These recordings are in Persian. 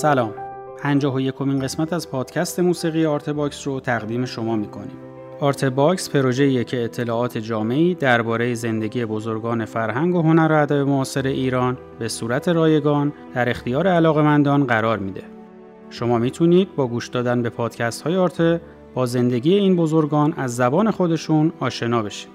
سلام 51 یکمین قسمت از پادکست موسیقی آرت باکس رو تقدیم شما می‌کنیم آرت باکس پروژه‌ایه که اطلاعات جامعی درباره زندگی بزرگان فرهنگ و هنر و ادب معاصر ایران به صورت رایگان در اختیار علاقمندان قرار میده. شما می‌تونید با گوش دادن به پادکست های آرت با زندگی این بزرگان از زبان خودشون آشنا بشید.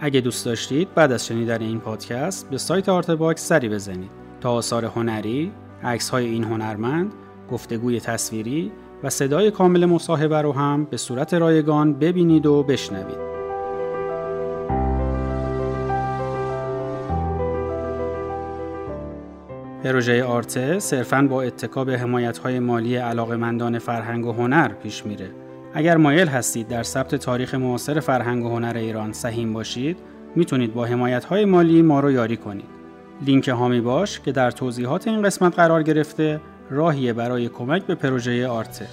اگه دوست داشتید بعد از شنیدن این پادکست به سایت آرت باکس سری بزنید تا آثار هنری، عکس های این هنرمند، گفتگوی تصویری و صدای کامل مصاحبه رو هم به صورت رایگان ببینید و بشنوید. پروژه آرته صرفاً با اتکا به حمایت‌های مالی علاقمندان فرهنگ و هنر پیش میره. اگر مایل هستید در ثبت تاریخ معاصر فرهنگ و هنر ایران سهیم باشید، می‌تونید با حمایت‌های مالی ما رو یاری کنید. لینک هامی باش که در توضیحات این قسمت قرار گرفته راهیه برای کمک به پروژه آرته.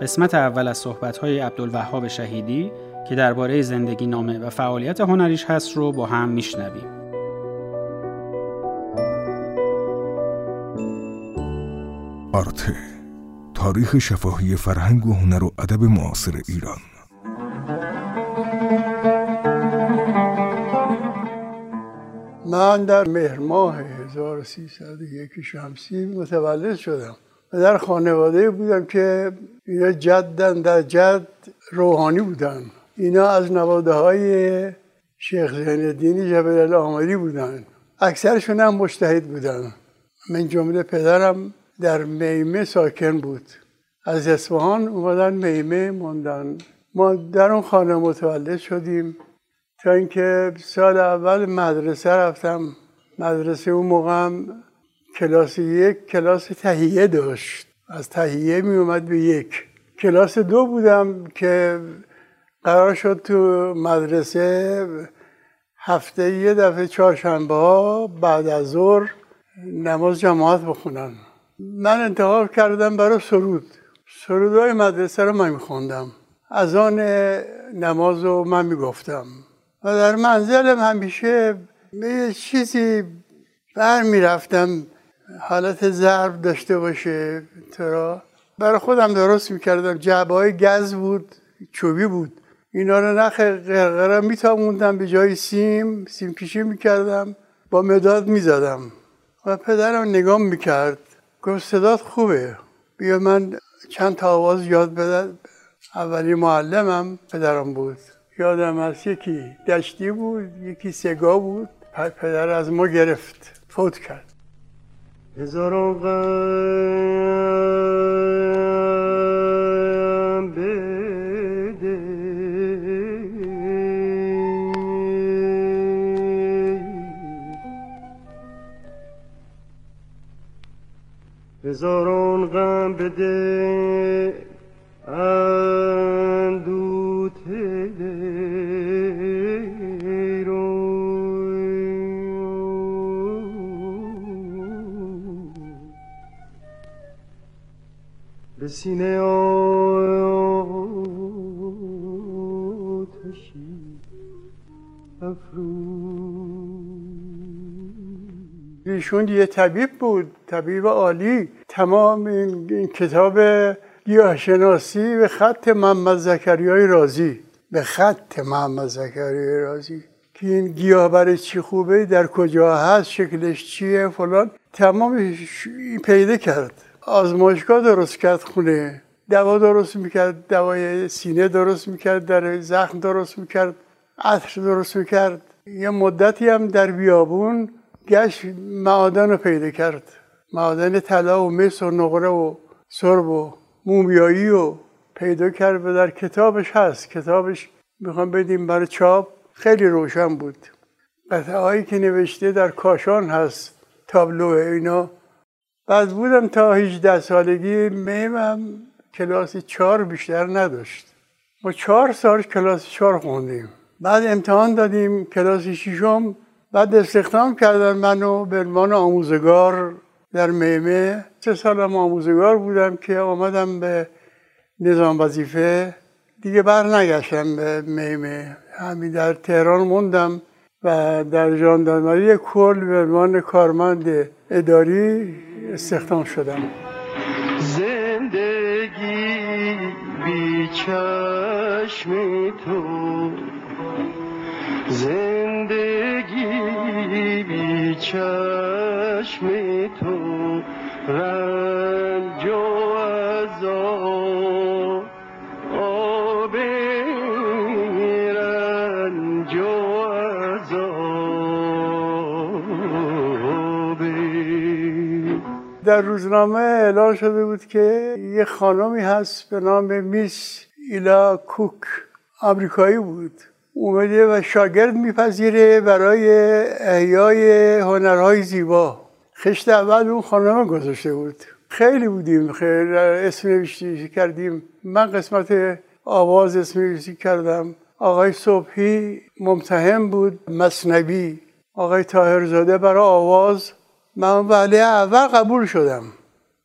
قسمت اول از صحبت‌های عبدالوهاب شهیدی که درباره زندگی نامه و فعالیت هنریش هست رو با هم میشنویم. آرته تاریخ شفاهی فرهنگ و هنر و ادب معاصر ایران من در مهر ماه 1301 شمسی متولد شدم. و در خانواده بودم که اینا جدن در جد روحانی بودن. اینا از نواده های شیخ زین الدین جبل آمری بودن. اکثرشون هم مشتهد بودن. من جمله پدرم در میمه ساکن بود. از اصفهان اومدن میمه موندن. ما در اون خانه متولد شدیم. تا اینکه سال اول مدرسه رفتم. مدرسه اون موقع کلاس یک کلاس تهیه داشت. از تهیه می اومد به یک. کلاس دو بودم که قرار شد تو مدرسه هفته یه دفعه چهارشنبه ها بعد از ظهر نماز جماعت بخونن من انتخاب کردم برای سرود. سرودهای مدرسه رو من میخوندم. از آن نماز رو من می‌گفتم. و در منزلم همیشه یه چیزی بر می‌رفتم حالت ضرب داشته باشه ترا برای خودم درست می‌کردم. جعبه های گز بود چوبی بود. اینا رو نخ قرقره میتاموندم به جای سیم سیم کشی می‌کردم. با مداد می‌زدم. و پدرم نگام می‌کرد. گفت صدات خوبه. بیا من چند تا آواز یاد بده اولی معلمم پدرم بود. یادم از یکی دشتی بود یکی سگا بود پدر از ما گرفت فوت کرد. هزاران غم بده. هزاران غم بده. سینه آتشی ایشون یه طبیب بود طبیب عالی. تمام این, کتاب گیاهشناسی به خط محمد زکریای رازی. به خط محمد زکریای رازی. که این گیاه برای چی خوبه؟ در کجا هست؟ شکلش چیه؟ فلان. تمام پیدا کرد. آزمایشگاه درست کرد خونه. دوا درست می‌کرد دوای سینه درست می‌کرد در زخم درست می‌کرد عطر درست می‌کرد. یه مدتی هم در بیابون گشت معادن پیدا کرد. معادن طلا و مس و نقره و سرب و مومیایی و پیدا کرد و در کتابش هست. کتابش می‌خوام بدیم برای چاپ. خیلی روشن بود. قطعه هایی که نوشته در کاشان هست تابلو اینا. بعد بودم تا 18 سالگی میمم کلاس چهار بیشتر نداشت. ما چهار سال کلاس چهار خوندیم. بعد امتحان دادیم کلاس ششم. بعد استخدام کردن منو به عنوان آموزگار در میمه. سه سالم آموزگار بودم که آمدم به نظام وظیفه. دیگه بر نگشتم به میمه. همین در تهران موندم و در ژاندارمری کل به عنوان کارمند اداری استخدام شدم. زندگی بی چشم تو. زندگی بی چشم تو. رنج و عذاب در روزنامه اعلان شده بود که یه خانمی هست به نام میس ایلا کوک آمریکایی بود. اومده و شاگرد میپذیره برای احیای هنرهای زیبا. خشت اول اون خانم گذاشته بود. خیلی بودیم خیلی اسم نوشتی کردیم. من قسمت آواز اسم نوشتی کردم. آقای صبحی ممتحن بود مصنبی آقای تاهرزاده برای آواز. من ولی اول قبول شدم.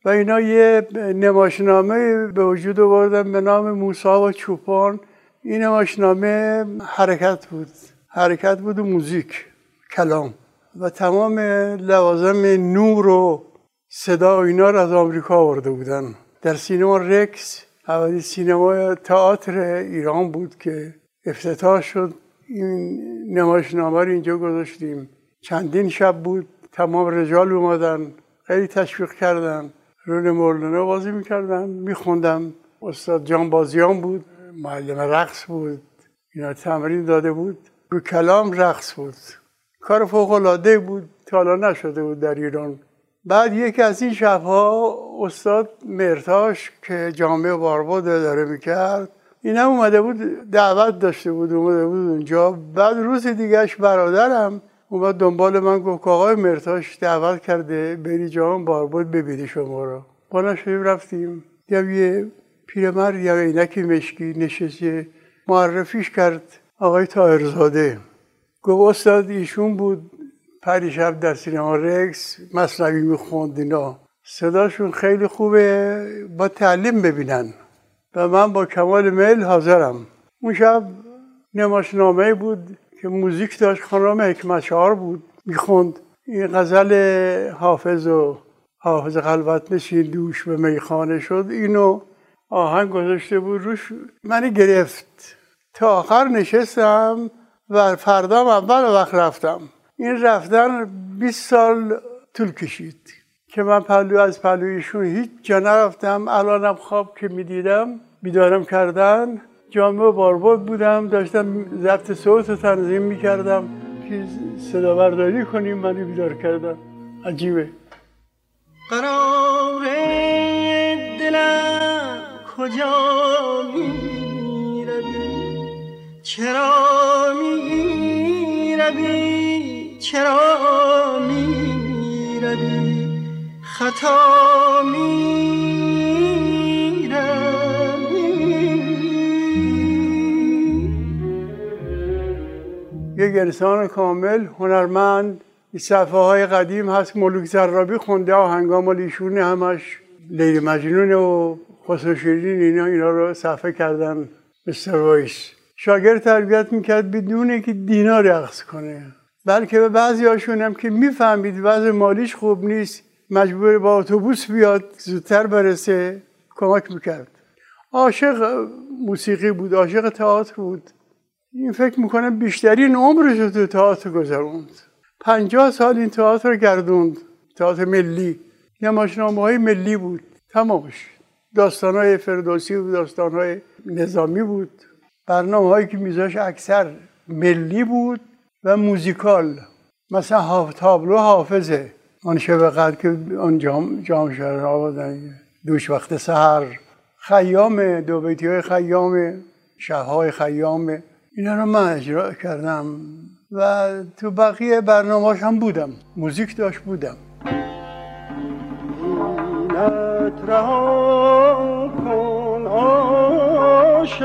و اینا یه نماشنامه به وجود آوردن به نام موسا و چوپان. این نماشنامه حرکت بود. حرکت بود و موزیک کلام. و تمام لوازم نور و صدا و اینا رو از آمریکا آورده بودن. در سینما رکس اولی سینما تئاتر ایران بود که افتتاح شد. این نمایشنامه رو اینجا گذاشتیم. چندین شب بود. تمام رجال اومدن خیلی تشویق کردن. رول مولانا بازی می‌کردن میخوندم استاد جان بازیان بود معلم رقص بود اینا تمرین داده بود. رو کلام رقص بود. کار فوق العاده بود حالا نشده بود در ایران. بعد یکی از این شبها استاد مرتاش که جامعه بارباد داره می‌کرد این هم اومده بود دعوت داشته بود اومده بود اونجا. بعد روز دیگهش برادرم اومد دنبال من گفت که آقای مرتاش دعوت کرده بری جام بارباد ببینی شما رو. بالا شدیم رفتیم. دیدم یه پیرمرد یا عینکی مشکی نشسته معرفیش کرد آقای تاهرزاده گفت استاد ایشون بود پریشب در سینما رکس مصنوی می‌خوند اینا. صداشون خیلی خوبه با تعلیم ببینن. و من با کمال میل حاضرم. اون شب نماشنامه بود. که موزیک داشت خانم حکمت شعار بود می‌خوند. این غزل حافظ و حافظ خلوت نشین دوش به میخانه شد. اینو آهنگ گذاشته بود روش منی گرفت. تا آخر نشستم و فردام اول وقت رفتم. این رفتن 20 سال طول کشید که من پلو از پلویشون هیچ جا نرفتم. الانم خواب که می‌دیدم بیدارم کردن. جامعه بارباد بودم داشتم ضبط صوت رو تنظیم می‌کردم که صدا برداری کنیم منو بیدار کردم عجیبه. قرار دلم کجا می روی چرا می روی چرا می روی خطا می یک انسان کامل هنرمند صفحه های قدیم هست ملوک زرابی خونده آهنگا مال ایشون همش لیلی مجنون و خسرو شیرین اینا اینا رو صفحه کردن. مستر وایس. شاگرد تربیت می‌کرد بدون که دینا رقص کنه. بلکه به بعضی هاشون هم که می‌فهمید وضع مالیش خوب نیست مجبور با اتوبوس بیاد زودتر برسه کمک می‌کرد. عاشق موسیقی بود عاشق تئاتر بود. این فکر می‌کنم بیشترین عمرش رو تو تئاتر گذروند. پنجاه سال این تئاتر رو گردوند. تئاتر ملی. یه ماشنامه های ملی بود. تمامش. داستان های فردوسی و داستان های نظامی بود. برنامه هایی که میذاش اکثر ملی بود و موزیکال. مثلا تابلو حافظه. آن شب قدر که آن جام, جام شهر آبادن دوش وقت سهر خیام دو بیتی های خیام شههای خیام اینا رو من اجرا کردم و تو بقیه برنامهاش هم بودم. موزیک داشت بودم. کن عاشقا.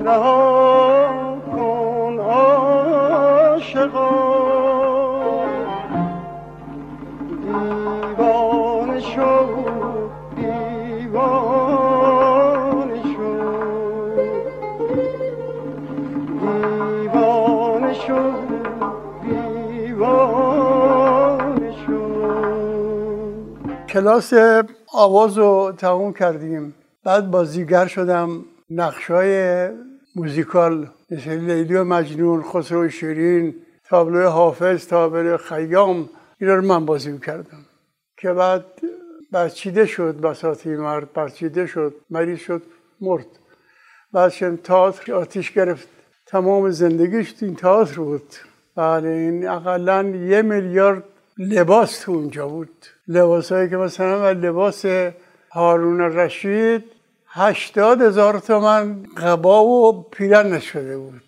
رها کن عاشقا. دیوانه شو کلاس آواز رو تموم کردیم. بعد بازیگر شدم. نقشای موزیکال مثل لیلی و مجنون خسرو شیرین تابلو حافظ تابلو خیام اینا رو من بازی کردم که بعد برچیده شد بساطی مرد برچیده شد مریض شد مرد. بعد تئاتر آتیش گرفت. تمام زندگیش این تئاتر بود. بله این اقلا یه میلیارد لباس تو اونجا بود. لباسایی که مثلا لباس هارون رشید هشتاد هزار تومن قبا و پیرن نشده بود.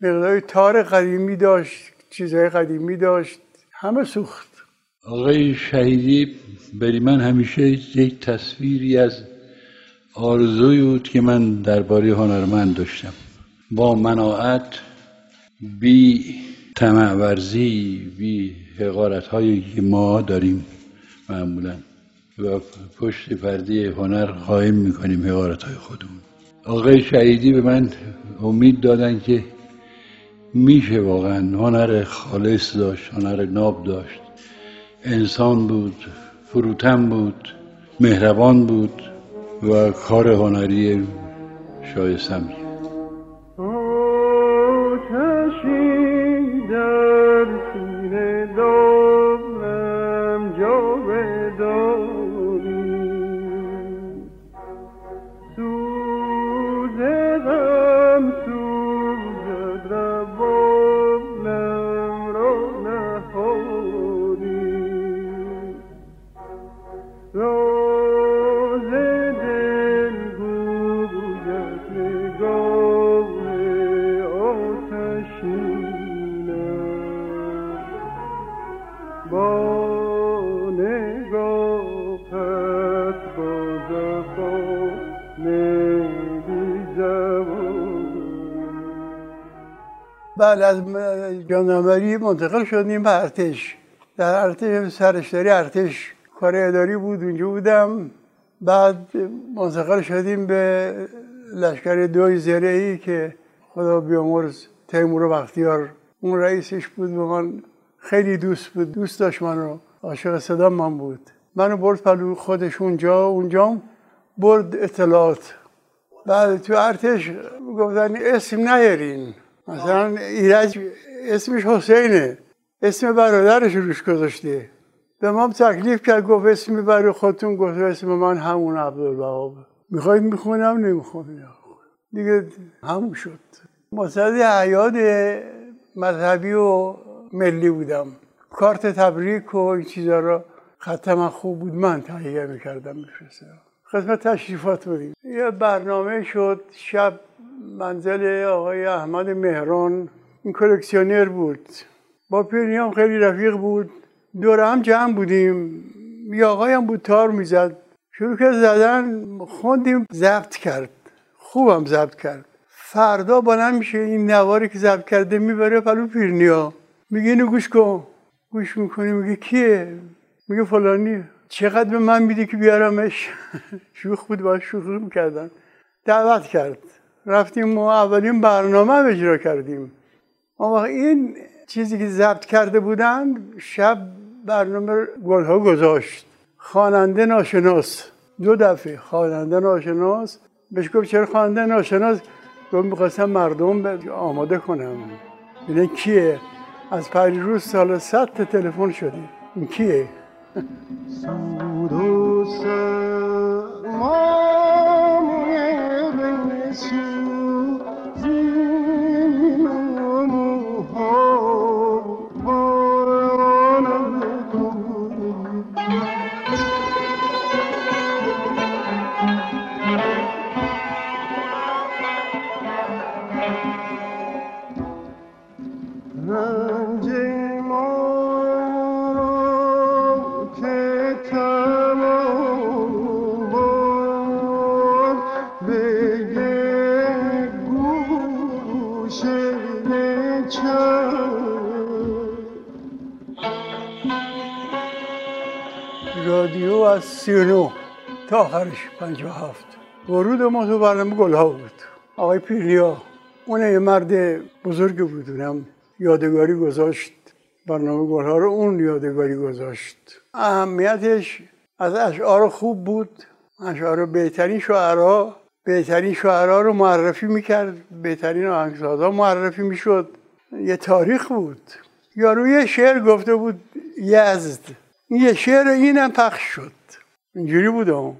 مقداری تار قدیمی داشت چیزهای قدیمی داشت همه سوخت. آقای شهیدی بری من همیشه یک تصویری از آرزوی بود که من درباره هنرمند داشتم. با مناعت بی طمع ورزی بی حقارت هایی که ما داریم. معمولا. و پشت پرده هنر قایم می‌کنیم حقارت های خودمون. آقای شهیدی به من امید دادن که میشه واقعا هنر خالص داشت هنر ناب داشت. انسان بود فروتن بود مهربان بود و کار هنری شایستم redo بعد از جانوری منتقل شدیم به ارتش. در ارتش سرشتری ارتش کار اداری بود اونجا بودم. بعد منتقل شدیم به لشکر دوی زرعی که خدا بیامرز تیمور بختیار. اون رئیسش بود به من خیلی دوست بود. دوست داشت من رو. عاشق صدا من بود. منو برد پلو خودش اونجا. اونجا برد اطلاعات. بعد تو ارتش گفتن اسم نیارین. مثلا ایرج اسمش حسینه. اسم برادرش روش گذاشته. به ما تکلیف کرد گفت اسم برای خودتون گفت اسم من همون عبدالوهاب. می‌خواید می‌خونم؟ نمی‌خونم. دیگه همون شد. مصد عیاد مذهبی و ملی بودم. کارت تبریک و این چیزا رو خط من خوب بود. من تهیه می‌کردم میفرستم قسمت تشریفات بودیم یه برنامه شد شب منزل آقای احمد مهران. این کلکسیونر بود. با پیرنیام خیلی رفیق بود. دور هم جمع بودیم. یه آقای هم بود تار می‌زد. شروع که زدن. خوندیم. ضبط کرد. خوبم ضبط کرد. فردا بلند میشه این نواری که ضبط کرده می‌بره پلو پیرنیا. میگه اینو گوش کن. گوش می‌کنی میگه کیه؟ میگه فلانی. چقدر به من میدی که بیارمش؟ شوخ بود. باید شوخی می‌کردن دعوت کرد. رفتیم ما اولین برنامه اجرا کردیم. اما این چیزی که ضبط کرده بودن شب برنامه گلها گذاشت. خواننده ناشناس. دو دفعه خواننده ناشناس. بهش گفت چرا خواننده ناشناس؟ گفت می‌خواستم مردم آماده کنم. ببینن کیه؟ از پریروز سال صد تلفن شده. این کیه؟ رادیو از سی و تا آخرش پنج و هفت. ورود ما تو برنامه گلها بود. آقای پیریا اون یه مرد بزرگ بود اونم یادگاری گذاشت. برنامه گلها رو اون یادگاری گذاشت. اهمیتش از اشعار خوب بود. اشعار بهترین شعرا بهترین شعرا رو معرفی می‌کرد. بهترین آهنگسازا معرفی می‌شد. یه تاریخ بود. یارو یه شعر گفته بود یزد یه شعر اینم پخش شد. اینجوری بود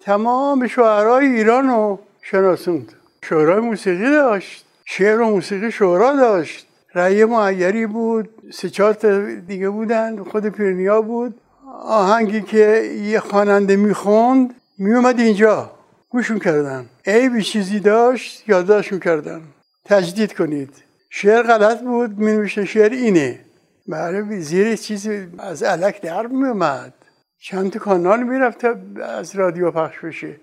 تمام شعرهای ایران رو شناسوند. شعرهای موسیقی داشت شعر و موسیقی شعرا داشت. رأی معیری بود سه چهار دیگه بودن خود پیرنیا بود. آهنگی که یه خواننده می‌خوند میومد اینجا. گوش کردن. عیبی چیزی داشت یادداشت کردن. تجدید کنید. شعر غلط بود می شعر اینه. برای زیر چیزی از علک در می اومد چند تا کانال می‌رفت تا از رادیو پخش بشه.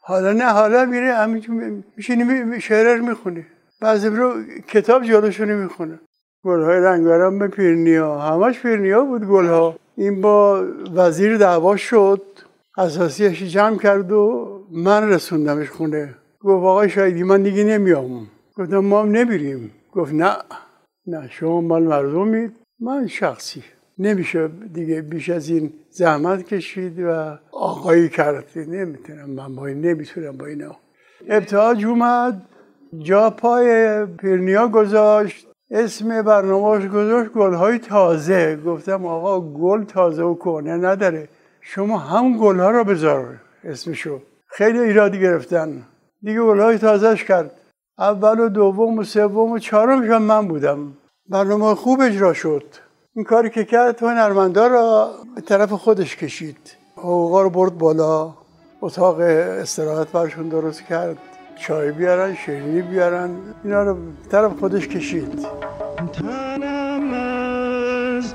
حالا نه حالا میره همینجور میشینی شعر رو می‌خونه. بعضی رو کتاب جلوشونی می‌خونه گلهای رنگارم به پیرنیا. همش پیرنیا بود گلها. این با وزیر دعوا شد. اساسیش جمع کرد و من رسوندمش خونه. گفت آقای شایدی من دیگه نمیام گفتم ما هم نمیریم. گفت نه نه شما مال مردمید. من شخصی. نمیشه دیگه بیش از این زحمت کشید و آقایی کرد. نمی‌تونم من با این نمی‌تونم با اینا. ابتهاج اومد جا پای پیرنیا گذاشت اسم برنامهش گذاشت گلهای تازه. گفتم آقا گل تازه و کنه نداره. شما هم گلها را بذار اسمشو. خیلی ایرادی گرفتن. دیگه گلهای تازهش کرد. اول و دوم و سوم و چهارمش من بودم. برنامه خوب اجرا شد. این کاری که کرد تو نرمندا را به طرف خودش کشید. حقوقا رو برد بالا. اتاق استراحت برشون درست کرد. چای بیارن شیرینی بیارن. اینا رو به طرف خودش کشید. تنم از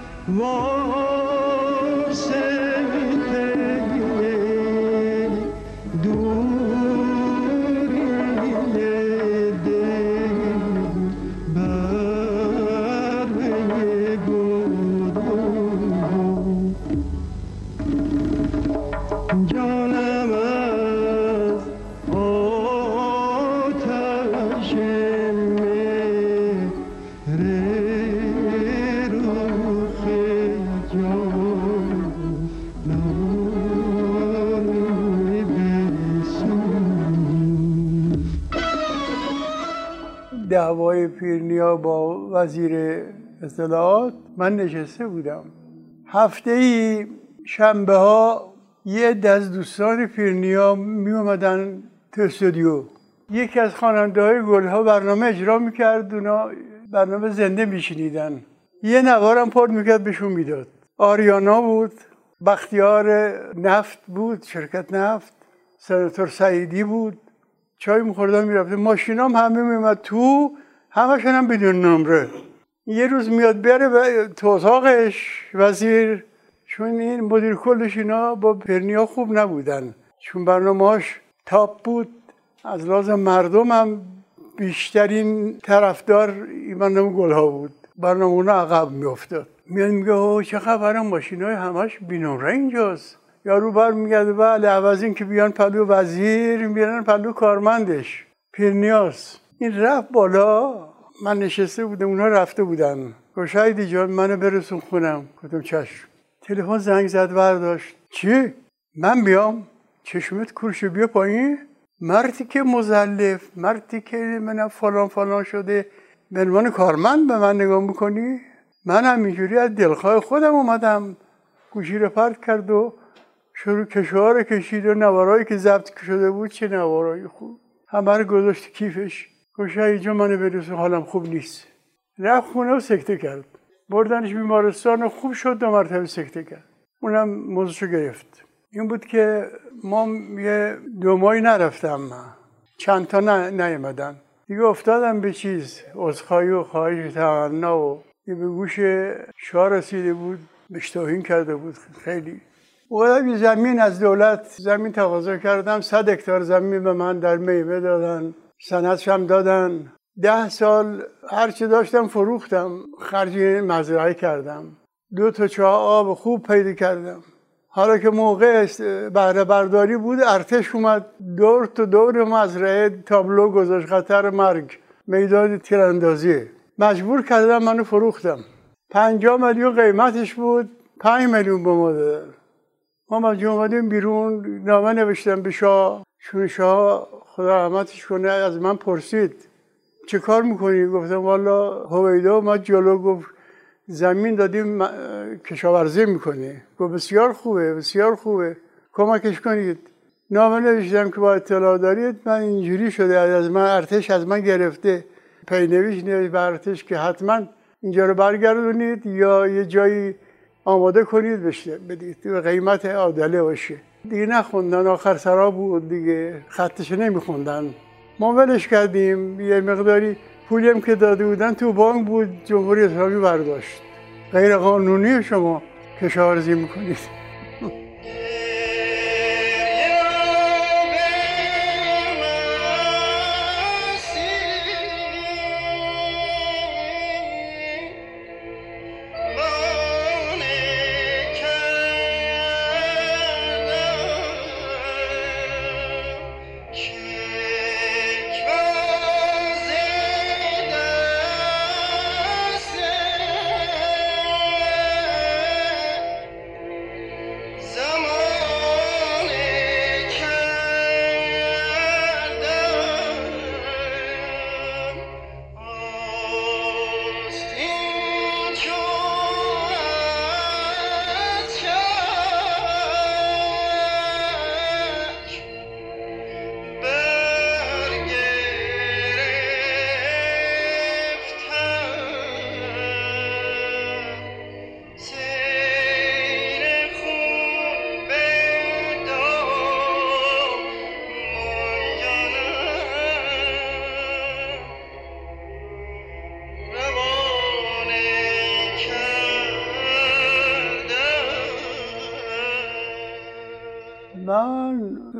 دعوای پیرنیا با وزیر اطلاعات من نشسته بودم. هفته ای شنبه ها یه از دوستان پیرنیا می اومدن تو استودیو. یکی از خواننده های گل ها برنامه اجرا می‌کرد اونا برنامه زنده میشنیدن. یه نوارم پرد می‌کرد بهشون می‌داد. آریانا بود بختیار نفت بود شرکت نفت سناتور سعیدی بود. چای میخوردن می‌رفته ماشینام همه میمد تو همشون هم بدون نمره. یه روز میاد بره تو اتاقش وزیر. چون این مدیر کلش اینا با پرنیا خوب نبودن. چون برنامهاش تاپ بود. از لازم مردم هم بیشترین طرفدار برنامه گلها بود. برنامه اونا عقب میافتاد. میاد میگه چه خبرم ماشین های همش بینوره اینجاست. یارو بر میگرده بله عوض این که بیان پلو وزیر بیان پلو کارمندش. پیرنیاس. این رفت بالا. من نشسته بودم اونا رفته بودن. گوشایدی جان منو برسون خونم. گفتم چشم. تلفن زنگ زد برداشت. چی؟ من بیام؟ چشمت کورشو بیا پایین. مردی که مزلف مردی که من فلان فلان شده. به عنوان کارمند به من نگاه می‌کنی؟ من همینجوری از دلخواه خودم اومدم. گوشی رو پرت کرد و شروع کشوار کشید و نوارایی که ضبط شده بود چه نوارایی خوب. همه رو گذاشت کیفش. گوش اینجا منو برسون حالم خوب نیست. رفت خونه و سکته کرد. بردنش بیمارستان خوب شد دو مرتبه سکته کرد. اونم موضوعشو گرفت. این بود که ما یه دو ماهی نرفتم. چند تا نیمدن دیگه افتادم به چیز. عذرخواهی و خواهش تمنا و به گوش شاه رسیده بود. بشتاهین کرده بود. خیلی یه زمین از دولت زمین تقاضا کردم صد هکتار زمین به من در میوه دادن سندش هم دادن ده سال هرچی داشتم فروختم خرج مزرعه کردم دو تا چاه آب خوب پیدا کردم حالا که موقع بهره برداری بود ارتش اومد دور تو دور مزرعه تابلو گذاشت خطر مرگ میدان تیراندازی مجبور کردم منو فروختم پنجاه میلیون قیمتش بود پنج میلیون به ما ما از اومدیم بیرون نامه نوشتم به شاه. چون شاه خدا رحمتش کنه از من پرسید چه کار می‌کنی؟ گفتم والا هویدا ما جلو گفت زمین دادیم کشاورزی می‌کنه گفت بسیار خوبه بسیار خوبه. کمکش کنید. نامه نوشتم که با اطلاع دارید من اینجوری شده از من ارتش از من گرفته. پینویش نوشت به ارتش که حتما اینجا رو برگردونید یا یه جایی آماده کنید بشه بدید. به قیمت عادله باشه دیگه نخوندن آخر سرا بود دیگه. خطش نمیخوندن. ما ولش کردیم. یه مقداری پولیم که داده بودن تو بانک بود. جمهوری اسلامی برداشت. غیر قانونی شما کشاورزی می‌کنید.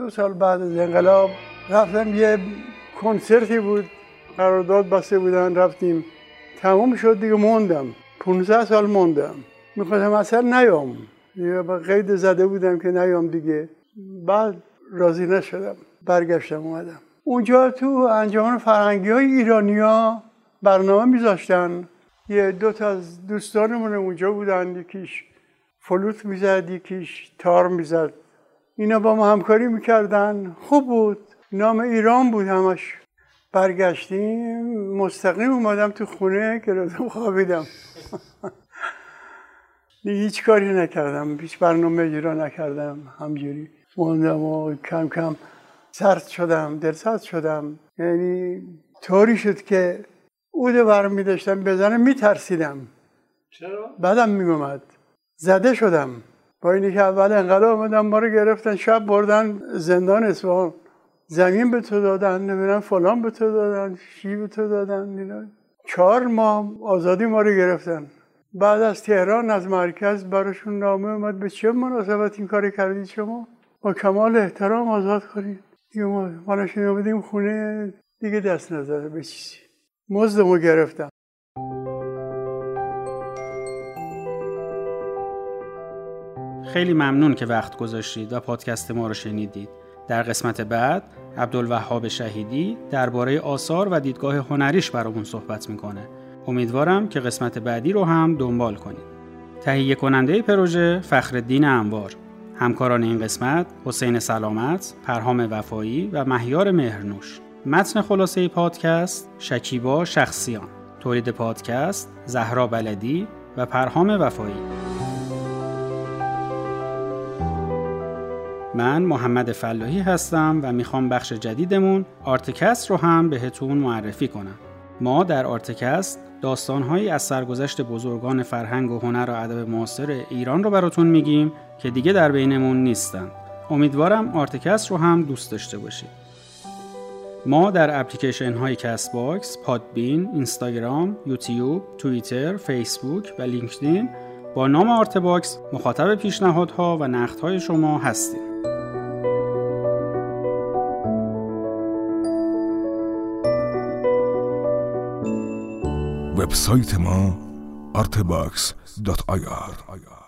سال بعد از انقلاب رفتم یه کنسرتی بود قرارداد بسته بودن رفتیم. تموم شد دیگه موندم. 15 سال موندم. می‌خواستم اصلا نیام. یه قید زده بودم که نیام دیگه. بعد راضی نشدم. برگشتم اومدم. اونجا تو انجمن فرهنگی های ایرانیا برنامه میذاشتن. یه دو تا از دوستانمون اونجا بودن. یکیش فلوت می‌زد یکیش تار می‌زد. اینا با ما همکاری می‌کردن. خوب بود. نام ایران بود همش. برگشتیم مستقیم اومدم تو خونه که رفتم خوابیدم. هیچ کاری نکردم. هیچ برنامه اجرا نکردم. همجوری موندم و کم کم سرد شدم دلسرد شدم. یعنی طوری شد که اوده برمی داشتم بزنم میترسیدم. چرا؟ بعدم میومد زده شدم. با اینی که اول انقلاب آمدن ما رو گرفتن شب بردن زندان اصفهان. زمین به تو دادن نمی‌دونم فلان به تو دادن شی به تو دادن اینا. چهار ماه آزادی ما رو گرفتن. بعد از تهران از مرکز براشون نامه اومد. به چه مناسبت این کار کردید شما؟ با کمال احترام آزاد کنید. دیگه ما مالشون خونه دیگه دست نزده به چیزی. مزدمو گرفتم خیلی ممنون که وقت گذاشتید و پادکست ما رو شنیدید. در قسمت بعد عبدالوهاب شهیدی درباره آثار و دیدگاه هنریش برامون صحبت می‌کنه. امیدوارم که قسمت بعدی رو هم دنبال کنید. تهیه کننده پروژه فخردین انوار همکاران این قسمت حسین سلامت، پرهام وفایی و مهیار مهرنوش متن خلاصه پادکست شکیبا شخصیان تولید پادکست زهرا بلدی و پرهام وفایی من محمد فلاحی هستم و می‌خوام بخش جدیدمون آرتکست رو هم بهتون معرفی کنم. ما در آرتکست داستانهایی از سرگذشت بزرگان فرهنگ و هنر و ادب معاصر ایران رو براتون میگیم که دیگه در بینمون نیستن. امیدوارم آرتکست رو هم دوست داشته باشید. ما در اپلیکیشن های کست باکس، پادبین، اینستاگرام، یوتیوب، توییتر، فیسبوک و لینکدین با نام آرتباکس مخاطب پیشنهادها و نقدهای شما هستیم. وبسایت ما artebox.ir